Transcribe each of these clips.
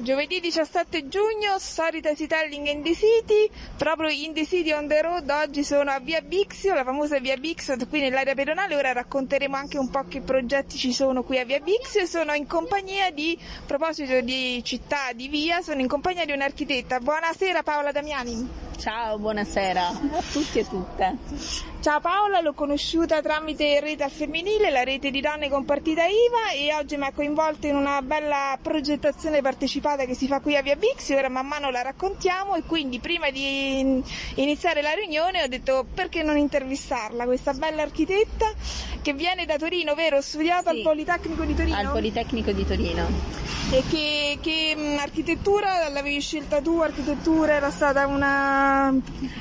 Giovedì 17 giugno, solita Citelling in the City, proprio in the City on the road, oggi sono a Via Bixio, la famosa Via Bixio qui nell'area pedonale, ora racconteremo anche un po' che progetti ci sono qui a Via Bixio e sono in compagnia di, a proposito di città, di via, sono in compagnia di un'architetta. Buonasera Paola Damiani. Ciao, buonasera a tutti e tutte. Ciao Paola, l'ho conosciuta tramite Rete al Femminile, la rete di donne con partita IVA e oggi mi ha coinvolto in una bella progettazione partecipata che si fa qui a Via Bixi, ora man mano la raccontiamo e quindi prima di iniziare la riunione ho detto perché non intervistarla, questa bella architetta che viene da Torino, vero? Studiata sì, al Politecnico di Torino? Al Politecnico di Torino. E che, che architettura l'avevi scelta tu? Architettura era stata una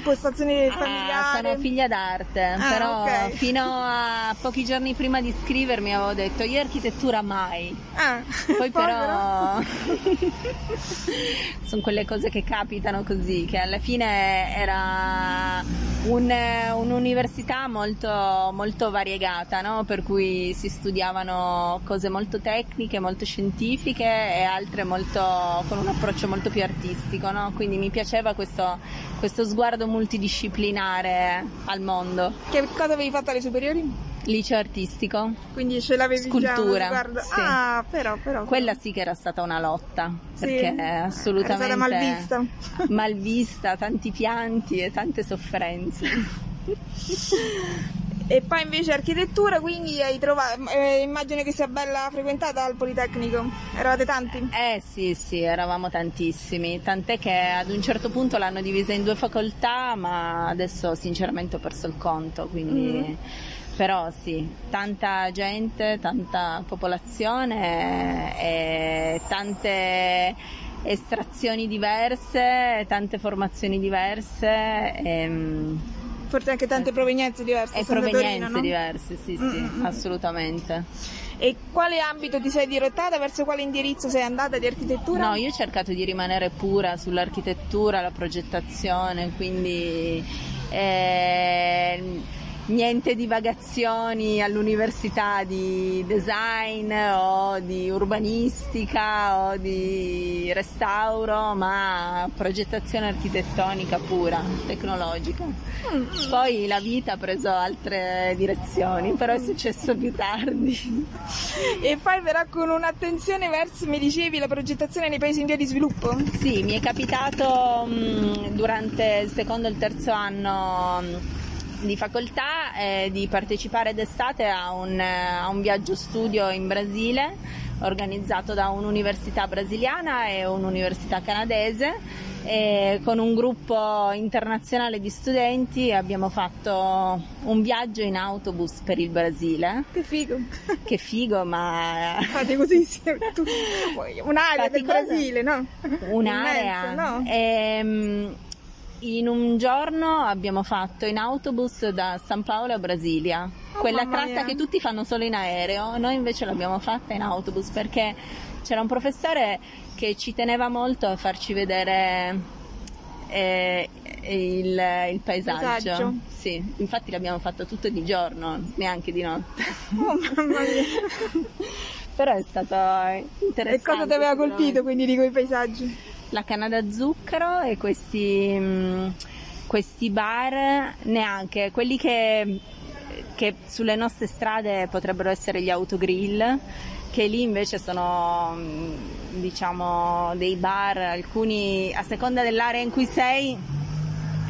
postazione familiare? Ah, sono figlia d'arte, ah, però okay. fino a pochi giorni prima di scrivermi avevo detto io architettura mai. Ah, poi però sono quelle cose che capitano così, che alla fine era un, un'università molto, molto variegata, no? per cui si studiavano cose molto tecniche, molto scientifiche e altre molto, con un approccio molto più artistico, no? quindi mi piaceva questo, questo sguardo multidisciplinare al mondo. Che cosa avevi fatto alle superiori? Liceo artistico. Quindi ce l'avevi Scultura. già sì. Ah, però, però. Quella sì che era stata una lotta, perché sì. assolutamente... Era stata malvista. malvista, tanti pianti e tante sofferenze. E poi invece architettura, quindi hai trovato, eh, immagino che sia bella frequentata al Politecnico. Eravate tanti? Eh sì, sì, eravamo tantissimi, tant'è che ad un certo punto l'hanno divisa in due facoltà, ma adesso sinceramente ho perso il conto, quindi... Mm. Però sì, tanta gente, tanta popolazione e tante estrazioni diverse, tante formazioni diverse. E, ehm, Forse anche tante provenienze diverse. E provenienze Torino, no? diverse, sì, sì, mm-hmm. assolutamente. E quale ambito ti sei dirottata? Verso quale indirizzo sei andata di architettura? No, io ho cercato di rimanere pura sull'architettura, la progettazione, quindi eh, niente divagazioni all'università di design o di urbanistica o di restauro, ma progettazione architettonica pura, tecnologica. Mm. Poi la vita ha preso altre direzioni, però è successo più tardi. E poi verrà con un'attenzione verso, mi dicevi, la progettazione nei paesi in via di sviluppo? Sì, mi è capitato mh, mm, durante il secondo e il terzo anno mm, di facoltà eh, di partecipare d'estate a un, a un viaggio studio in Brasile organizzato da un'università brasiliana e un'università canadese e con un gruppo internazionale di studenti abbiamo fatto un viaggio in autobus per il Brasile. Che figo! Che figo, ma... Fate così, un'area Fate del? Brasile, no? Un'area. Immenso, no? E, ehm, in un giorno abbiamo fatto in autobus da San Paolo a Brasilia, oh, quella tratta mia. che tutti fanno solo in aereo, noi invece l'abbiamo fatta in autobus perché c'era un professore che ci teneva molto a farci vedere eh, il, il, paesaggio. paesaggio. Sì, infatti l'abbiamo fatto tutto di giorno, neanche di notte. Oh mamma mia! Però è stato interessante. E cosa ti aveva colpito quindi di quei paesaggi? La canna da zucchero e questi, mm, questi bar neanche, quelli che, che sulle nostre strade potrebbero essere gli autogrill che lì invece sono mm, diciamo dei bar, alcuni a seconda dell'area in cui sei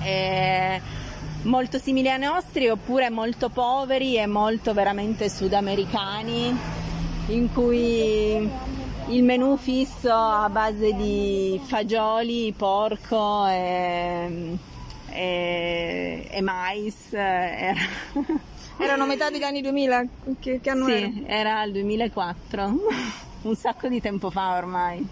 eh, molto simili ai nostri oppure molto poveri e molto veramente sudamericani in cui il menù fisso a base di fagioli, porco e, e, e mais. Era... Erano metà degli anni 2000? Che, che anno sì, era? era il 2004, un sacco di tempo fa ormai.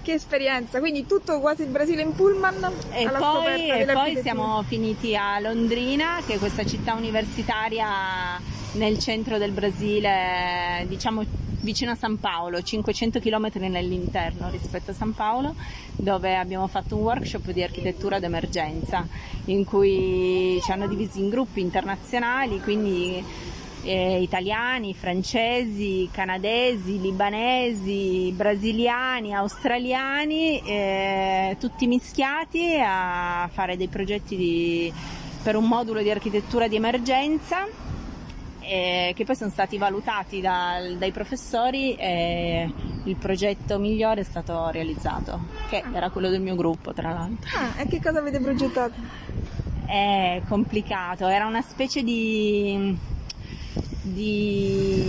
Che esperienza, quindi tutto quasi il Brasile in pullman e poi, e poi siamo finiti a Londrina, che è questa città universitaria nel centro del Brasile, diciamo vicino a San Paolo, 500 km nell'interno rispetto a San Paolo, dove abbiamo fatto un workshop di architettura d'emergenza in cui ci hanno divisi in gruppi internazionali, quindi eh, italiani, francesi, canadesi, libanesi, brasiliani, australiani, eh, tutti mischiati a fare dei progetti di, per un modulo di architettura di emergenza eh, che poi sono stati valutati da, dai professori e il progetto migliore è stato realizzato, che ah. era quello del mio gruppo tra l'altro. Ah, e che cosa avete progettato? È complicato, era una specie di di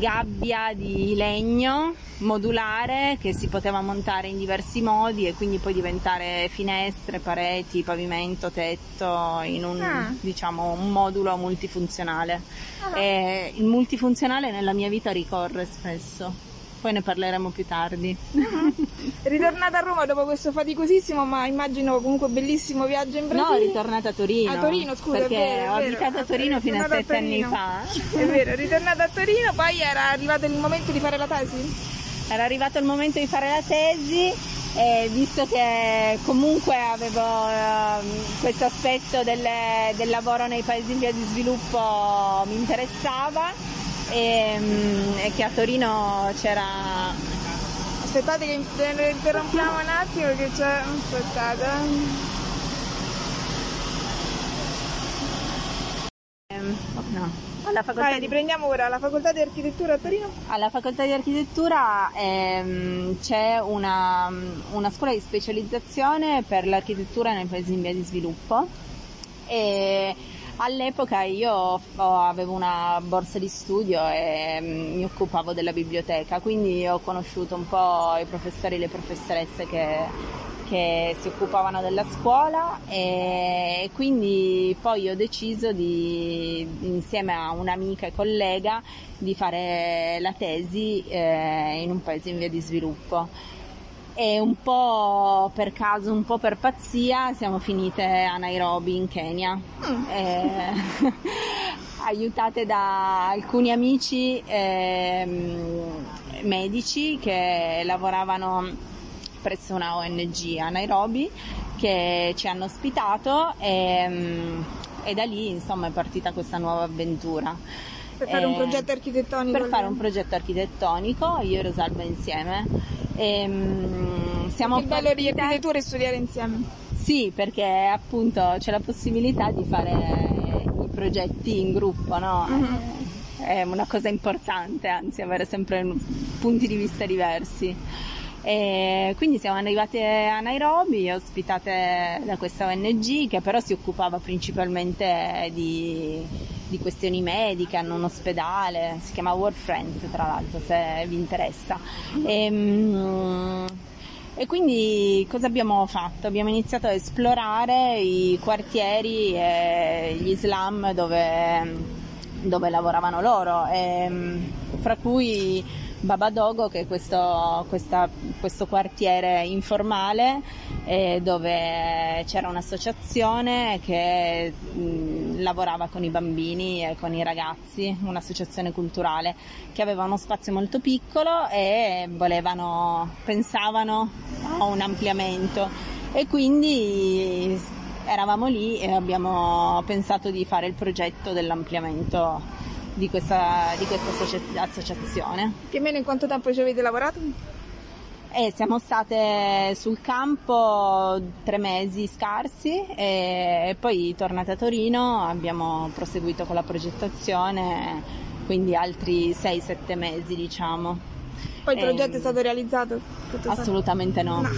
gabbia di legno modulare che si poteva montare in diversi modi e quindi poi diventare finestre, pareti, pavimento, tetto in un, ah. diciamo, un modulo multifunzionale. Ah. il multifunzionale nella mia vita ricorre spesso poi ne parleremo più tardi. Ritornata a Roma dopo questo faticosissimo ma immagino comunque bellissimo viaggio in Brasile? No, ritornata a Torino. A Torino, scusa, perché vero, ho abitato a Torino fino a sette anni fa. È vero, ritornata a Torino, poi era arrivato il momento di fare la tesi? Era arrivato il momento di fare la tesi e visto che comunque avevo uh, questo aspetto del, del lavoro nei paesi in via di sviluppo mi interessava e, mm, e che a Torino c'era... Aspettate che interrompiamo un attimo che c'è... Aspettate. Ehm, oh, no. Alla facoltà Vai, di... riprendiamo ora, alla facoltà di architettura a Torino? Alla facoltà di architettura ehm, c'è una, una, scuola di specializzazione per l'architettura nei paesi in via di sviluppo e All'epoca io avevo una borsa di studio e mm, mi occupavo della biblioteca, quindi ho conosciuto un po' i professori e le professoresse che, che si occupavano della scuola e quindi poi ho deciso di, insieme a un'amica e collega di fare la tesi eh, in un paese in via di sviluppo e un po' per caso, un po' per pazzia siamo finite a Nairobi in Kenya. Mm. Eh, aiutate da alcuni amici eh, medici che lavoravano presso una ONG a Nairobi che ci hanno ospitato e, e da lì insomma è partita questa nuova avventura. Per fare un progetto architettonico? Per fare un progetto architettonico, io e Rosalba insieme. E, um, siamo Il bello di architettura è studiare insieme. Sì, perché appunto c'è la possibilità di fare i progetti in gruppo, no? Mm-hmm. È una cosa importante, anzi, avere sempre punti di vista diversi. E quindi siamo arrivate a Nairobi, ospitate da questa ONG che però si occupava principalmente di, di questioni mediche, hanno un ospedale, si chiama World Friends tra l'altro se vi interessa. E, ehm, e quindi cosa abbiamo fatto? Abbiamo iniziato a esplorare i quartieri e gli slam dove, dove lavoravano loro, ehm, fra cui Babadogo che è questo, questa, questo quartiere informale eh, dove c'era un'associazione che mh, lavorava con i bambini e con i ragazzi, un'associazione culturale che aveva uno spazio molto piccolo e volevano, pensavano a un ampliamento. E quindi eravamo lì e abbiamo pensato di fare il progetto dell'ampliamento di questa, di questa associazione. Più o meno in quanto tempo ci avete lavorato? Eh, siamo state sul campo tre mesi scarsi e poi tornate a Torino abbiamo proseguito con la progettazione, quindi altri 6-7 mesi diciamo. Poi il progetto e... è stato realizzato? Assolutamente no. No.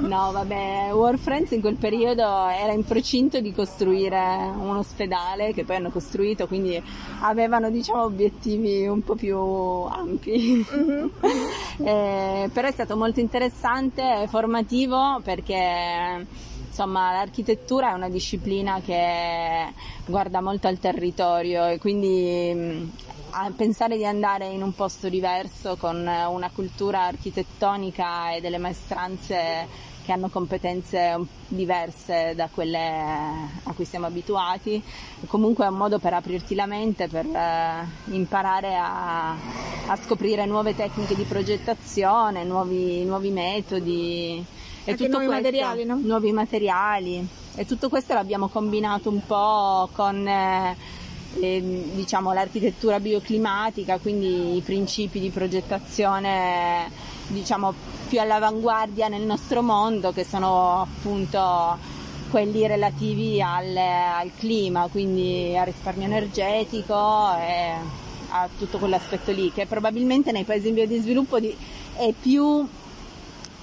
no, vabbè, War Friends in quel periodo era in procinto di costruire un ospedale che poi hanno costruito, quindi avevano diciamo obiettivi un po' più ampi. Mm-hmm. eh, però è stato molto interessante e formativo perché insomma l'architettura è una disciplina che guarda molto al territorio e quindi a pensare di andare in un posto diverso con una cultura architettonica e delle maestranze che hanno competenze diverse da quelle a cui siamo abituati, comunque è un modo per aprirti la mente, per eh, imparare a, a scoprire nuove tecniche di progettazione, nuovi, nuovi metodi. E tutto nuovi questo, materiali, no? Nuovi materiali. E tutto questo l'abbiamo combinato un po' con... Eh, eh, diciamo, l'architettura bioclimatica, quindi i principi di progettazione diciamo, più all'avanguardia nel nostro mondo che sono appunto quelli relativi al, al clima, quindi al risparmio energetico e a tutto quell'aspetto lì che probabilmente nei paesi in via di sviluppo di, è più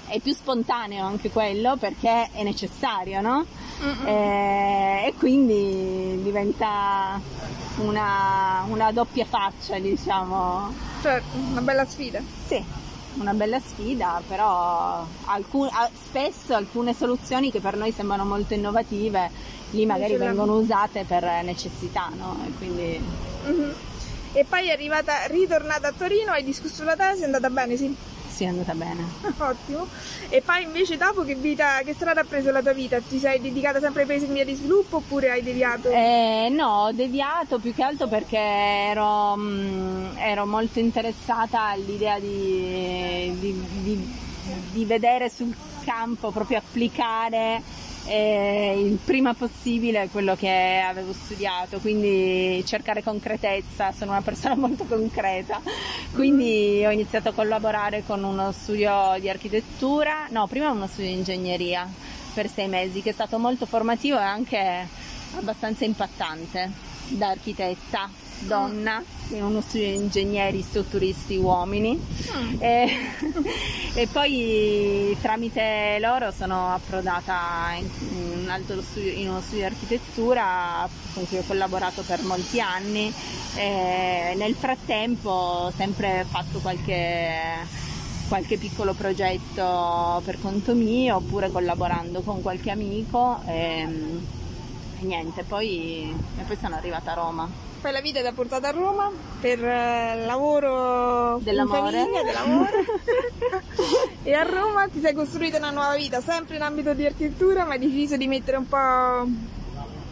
è più spontaneo anche quello perché è necessario, no? E, eh, e, quindi diventa una, una, doppia faccia, diciamo. Certo, una bella sfida. Sì, una bella sfida, però alcun, spesso alcune soluzioni che per noi sembrano molto innovative, lì magari vengono usate per necessità, no? E quindi... Mm-hmm. E poi è arrivata, ritornata a Torino, hai discusso la tesi, è andata bene, sì? Sì, è andata bene. Ottimo. E poi invece dopo che vita, che strada ha preso la tua vita? Ti sei dedicata sempre ai paesi in via di sviluppo oppure hai deviato? Eh, no, ho deviato più che altro perché ero, mh, mm, ero molto interessata all'idea di, di, di, di vedere sul campo, proprio applicare eh, il prima possibile quello che avevo studiato, quindi cercare concretezza, sono una persona molto concreta, quindi ho iniziato a collaborare con uno studio di architettura, no, prima uno studio di ingegneria per sei mesi, che è stato molto formativo e anche abbastanza impattante da architetta donna uno studio di ingegneri strutturisti uomini mm. e, e, poi tramite loro sono approdata in, in, studio, in, uno studio di architettura con cui ho collaborato per molti anni e nel frattempo ho sempre fatto qualche qualche piccolo progetto per conto mio oppure collaborando con qualche amico e, e niente, poi, e poi sono arrivata a Roma poi la vita ti ha portato a Roma per uh, lavoro dell'amore. Famiglia, dell'amore. e a Roma ti sei costruita una nuova vita, sempre in ambito di architettura, ma hai deciso di mettere un po'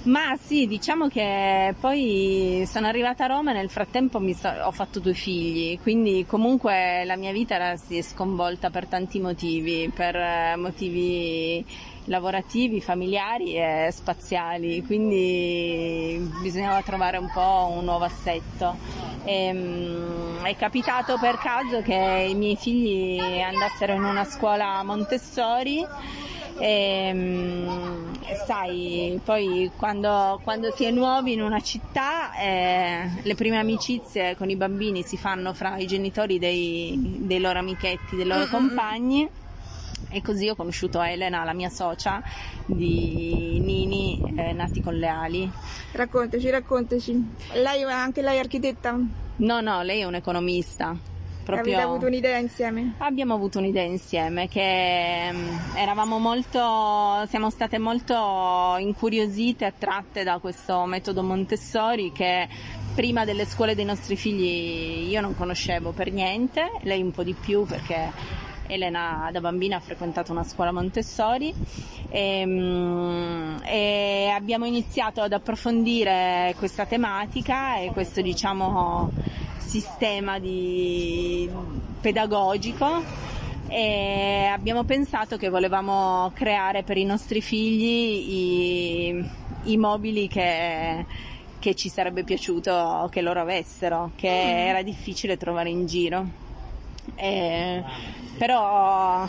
Ma sì, diciamo che poi sono arrivata a Roma e nel frattempo so, ho fatto due figli, quindi comunque la mia vita si è sconvolta per tanti motivi, per eh, motivi lavorativi, familiari e spaziali, quindi bisognava trovare un po' un nuovo assetto. E, um, è capitato per caso che i miei figli andassero in una scuola Montessori e, um, sai, poi quando, quando, si è nuovi in una città eh, le prime amicizie con i bambini si fanno fra i genitori dei, dei loro amichetti, dei loro mm-hmm. compagni e così ho conosciuto Elena, la mia socia di Nini, eh, nati con le ali. Raccontaci, raccontaci. Lei è anche lei architetta? No, no, lei è un economista. Proprio... Avete avuto un'idea insieme? Abbiamo avuto un'idea insieme che um, eravamo molto, siamo state molto incuriosite, attratte da questo metodo Montessori che prima delle scuole dei nostri figli io non conoscevo per niente, lei un po' di più perché Elena da bambina ha frequentato una scuola Montessori e, ehm, e abbiamo iniziato ad approfondire questa tematica e questo diciamo sistema di pedagogico e abbiamo pensato che volevamo creare per i nostri figli i, i mobili che, che, ci sarebbe piaciuto che loro avessero, che mm. era difficile trovare in giro. E, però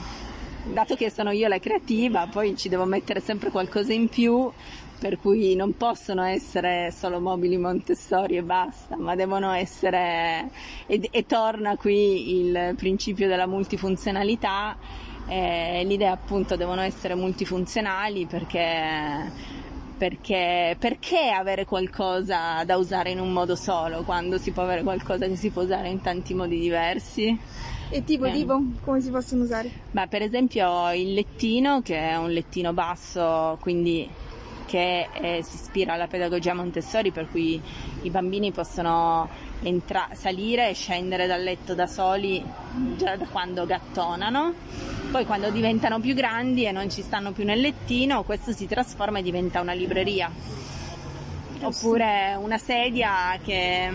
dato che sono io la creativa poi ci devo mettere sempre qualcosa in più per cui non possono essere solo mobili Montessori e basta, ma devono essere e, e torna qui il principio della multifunzionalità eh, l'idea appunto devono essere multifunzionali perché, perché, perché avere qualcosa da usare in un modo solo quando si può avere qualcosa che si può usare in tanti modi diversi? E tipo, eh. tipo, come si possono usare? Beh, per esempio il lettino, che è un lettino basso, quindi che eh, si ispira alla pedagogia Montessori, per cui i bambini possono entra- salire e scendere dal letto da soli già da quando gattonano. Poi quando diventano più grandi e non ci stanno più nel lettino, questo si trasforma e diventa una libreria. Oppure una sedia che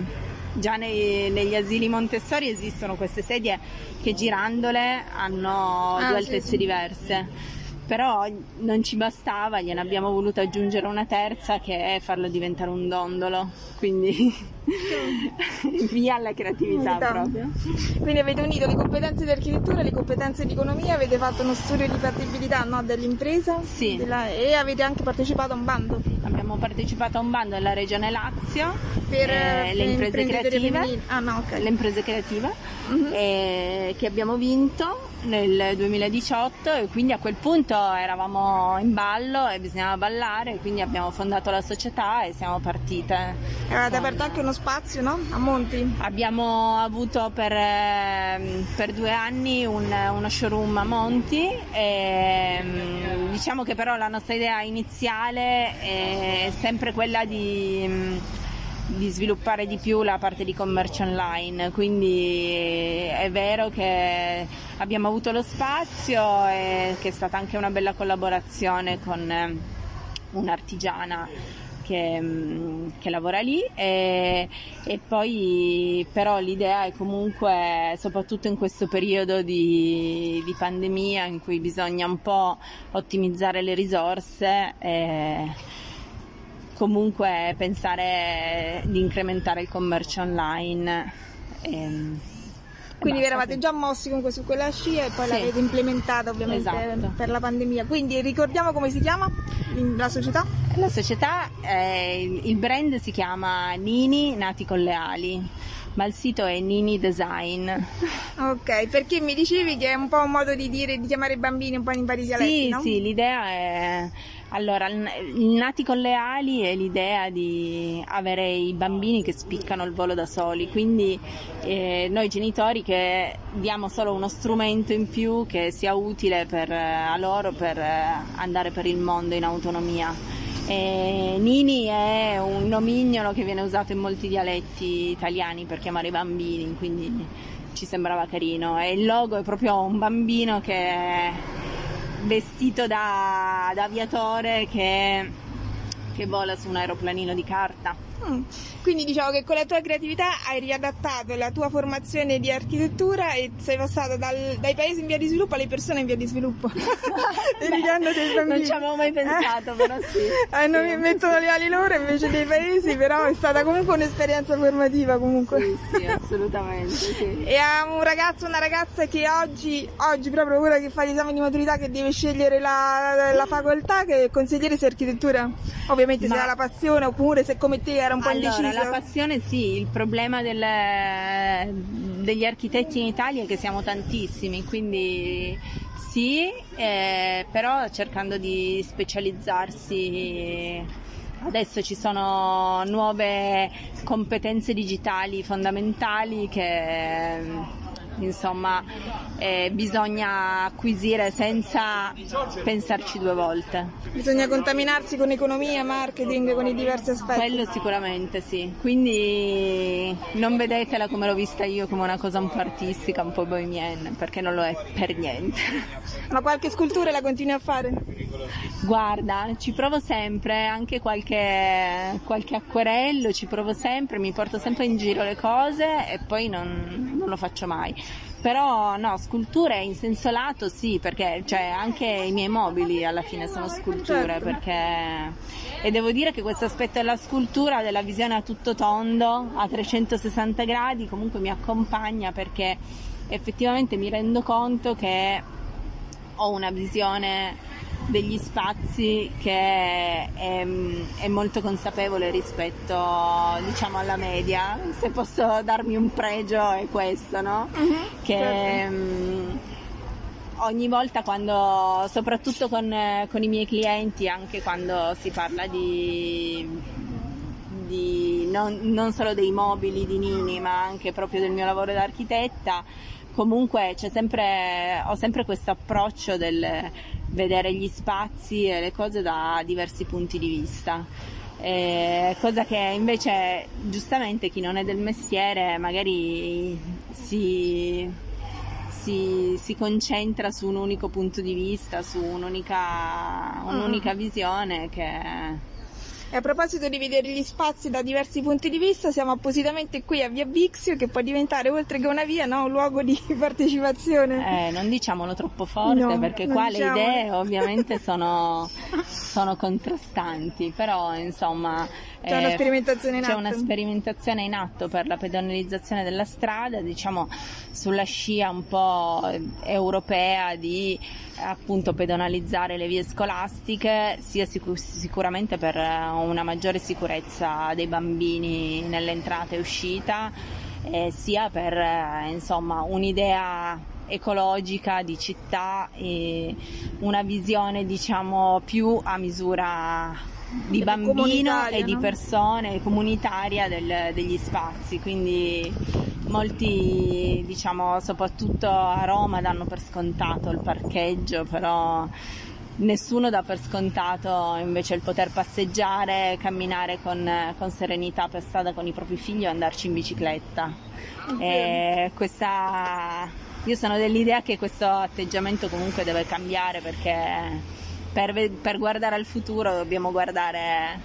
già nei, negli asili Montessori esistono queste sedie che girandole hanno ah, due altezze sì, sì. diverse però non ci bastava, gliene abbiamo voluto aggiungere una terza che è farlo diventare un dondolo, quindi via alla creatività proprio. Quindi avete unito le competenze di architettura, le competenze di economia, avete fatto uno studio di fattibilità no, dell'impresa sì. della, e avete anche partecipato a un bando. Abbiamo partecipato a un bando della Regione Lazio per eh, le imprese creative, ah, no, okay. le imprese creative uh-huh. eh, che abbiamo vinto nel 2018 e quindi a quel punto eravamo in ballo e bisognava ballare, quindi abbiamo fondato la società e siamo partite. Avete aperto anche uno spazio, no? A Monti? Abbiamo avuto per, ehm, per due anni un, uno showroom a Monti e mm, diciamo che però la nostra idea iniziale è sempre quella di di sviluppare di più la parte di commercio online, quindi è vero che abbiamo avuto lo spazio e che è stata anche una bella collaborazione con eh, un'artigiana che, mm, che, lavora lì e, e, poi però l'idea è comunque soprattutto in questo periodo di, di pandemia in cui bisogna un po' ottimizzare le risorse e, comunque pensare di incrementare il commercio online. E, ehm, quindi vi eravate già mossi comunque su quella scia e poi sì. l'avete implementata ovviamente esatto. per la pandemia. Quindi ricordiamo come si chiama la società? La società, eh, il brand si chiama Nini Nati con le ali ma il sito è Nini Design. Ok, perché mi dicevi che è un po' un modo di dire, di chiamare i bambini un po' in vari dialetti, Sì, no? sì, l'idea è allora, Nati con le ali è l'idea di avere i bambini che spiccano il volo da soli, quindi eh, noi genitori che diamo solo uno strumento in più che sia utile per, a loro per eh, andare per il mondo in autonomia. E Nini è un nomignolo che viene usato in molti dialetti italiani per chiamare i bambini, quindi ci sembrava carino. E il logo è proprio un bambino che vestito da, da aviatore che, che vola su un aeroplanino di carta. Mm. Quindi diciamo che con la tua creatività hai riadattato la tua formazione di architettura e sei passato dal, dai paesi in via di sviluppo alle persone in via di sviluppo. Bambini. Non ci avevo mai pensato, eh? però sì. Eh, non mi mettono le ali loro invece dei paesi, però è stata comunque un'esperienza formativa comunque. Sì, sì, assolutamente. Sì. E a un ragazzo, una ragazza che oggi, oggi proprio ora che fa l'esame di maturità che deve scegliere la, la facoltà, che consiglieresti architettura? Ovviamente Ma... se ha la passione oppure se come te era un po' allora, indeciso. La passione sì, il problema del, degli architetti in Italia è che siamo tantissimi, quindi sì, eh, però cercando di specializzarsi adesso ci sono nuove competenze digitali fondamentali che insomma eh, bisogna acquisire senza pensarci due volte. Bisogna contaminarsi con economia, marketing, con i diversi aspetti. Quello sicuramente sì, quindi non vedetela come l'ho vista io come una cosa un po' artistica, un po' bohemienne, perché non lo è per niente. Ma qualche scultura la continui a fare? Guarda, ci provo sempre, anche qualche, qualche acquerello, ci provo sempre, mi porto sempre in giro le cose e poi non, non lo faccio mai. Però no, sculture in senso lato sì, perché cioè, anche i miei mobili alla fine sono sculture, perché... E devo dire che questo aspetto della scultura, della visione a tutto tondo, a 360 gradi, comunque mi accompagna perché effettivamente mi rendo conto che ho una visione degli spazi che è, è, molto consapevole rispetto diciamo alla media se posso darmi un pregio è questo no? Uh-huh, che certo. um, ogni volta quando soprattutto con, con, i miei clienti anche quando si parla di, di non, non solo dei mobili di Nini ma anche proprio del mio lavoro da architetta comunque sempre, ho sempre questo approccio del vedere gli spazi e le cose da diversi punti di vista. Eh, cosa che invece giustamente chi non è del mestiere magari si, si, si concentra su un unico punto di vista, su un'unica, un'unica mm. visione che E a proposito di vedere gli spazi da diversi punti di vista, siamo appositamente qui a Via Bixio che può diventare oltre che una via, no? un luogo di partecipazione. Eh, non diciamolo troppo forte no, perché qua diciamo. le idee ovviamente sono, sono contrastanti, però insomma c'è una sperimentazione in atto. C'è una sperimentazione in atto per la pedonalizzazione della strada, diciamo sulla scia un po' europea di appunto pedonalizzare le vie scolastiche, sia sicur- sicuramente per una maggiore sicurezza dei bambini nell'entrata e uscita, eh, sia per eh, insomma un'idea ecologica di città e una visione diciamo più a misura di bambino e di persone, comunitaria del, degli spazi, quindi molti diciamo soprattutto a Roma danno per scontato il parcheggio, però nessuno dà per scontato invece il poter passeggiare, camminare con, con serenità per strada con i propri figli o andarci in bicicletta. Okay. Questa, io sono dell'idea che questo atteggiamento comunque deve cambiare perché per, per guardare al futuro dobbiamo guardare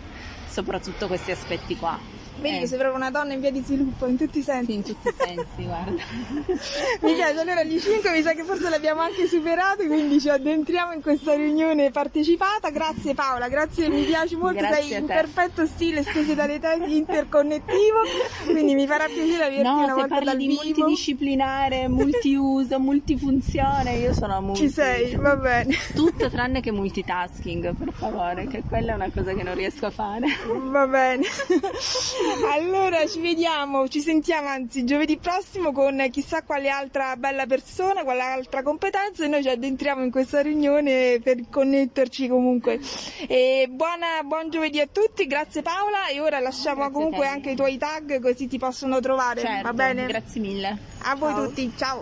soprattutto questi aspetti qua. Vedi eh. che sei proprio una donna in via di sviluppo in tutti i sensi. Sì, in tutti i sensi, guarda. mi piace, allora gli 5 mi sa che forse l'abbiamo anche superato, quindi ci addentriamo in questa riunione partecipata. Grazie Paola, grazie, mi piace molto, grazie sei in perfetto stile spese dalle tesi interconnettivo, quindi mi farà piacere averti no, una volta dal di vivo. multidisciplinare, multiuso, multifunzione, io sono multi. Ci sei, va bene. Tutto tranne che multitasking, per favore, che quella è una cosa che non riesco a fare. Va bene. Allora ci vediamo, ci sentiamo anzi giovedì prossimo con chissà quale altra bella persona, quale altra competenza e noi ci addentriamo in questa riunione per connetterci comunque. E buona, buon giovedì a tutti, grazie Paola e ora lasciamo grazie comunque anche i tuoi tag così ti possono trovare, certo, va bene? Grazie mille. A voi ciao. tutti, ciao.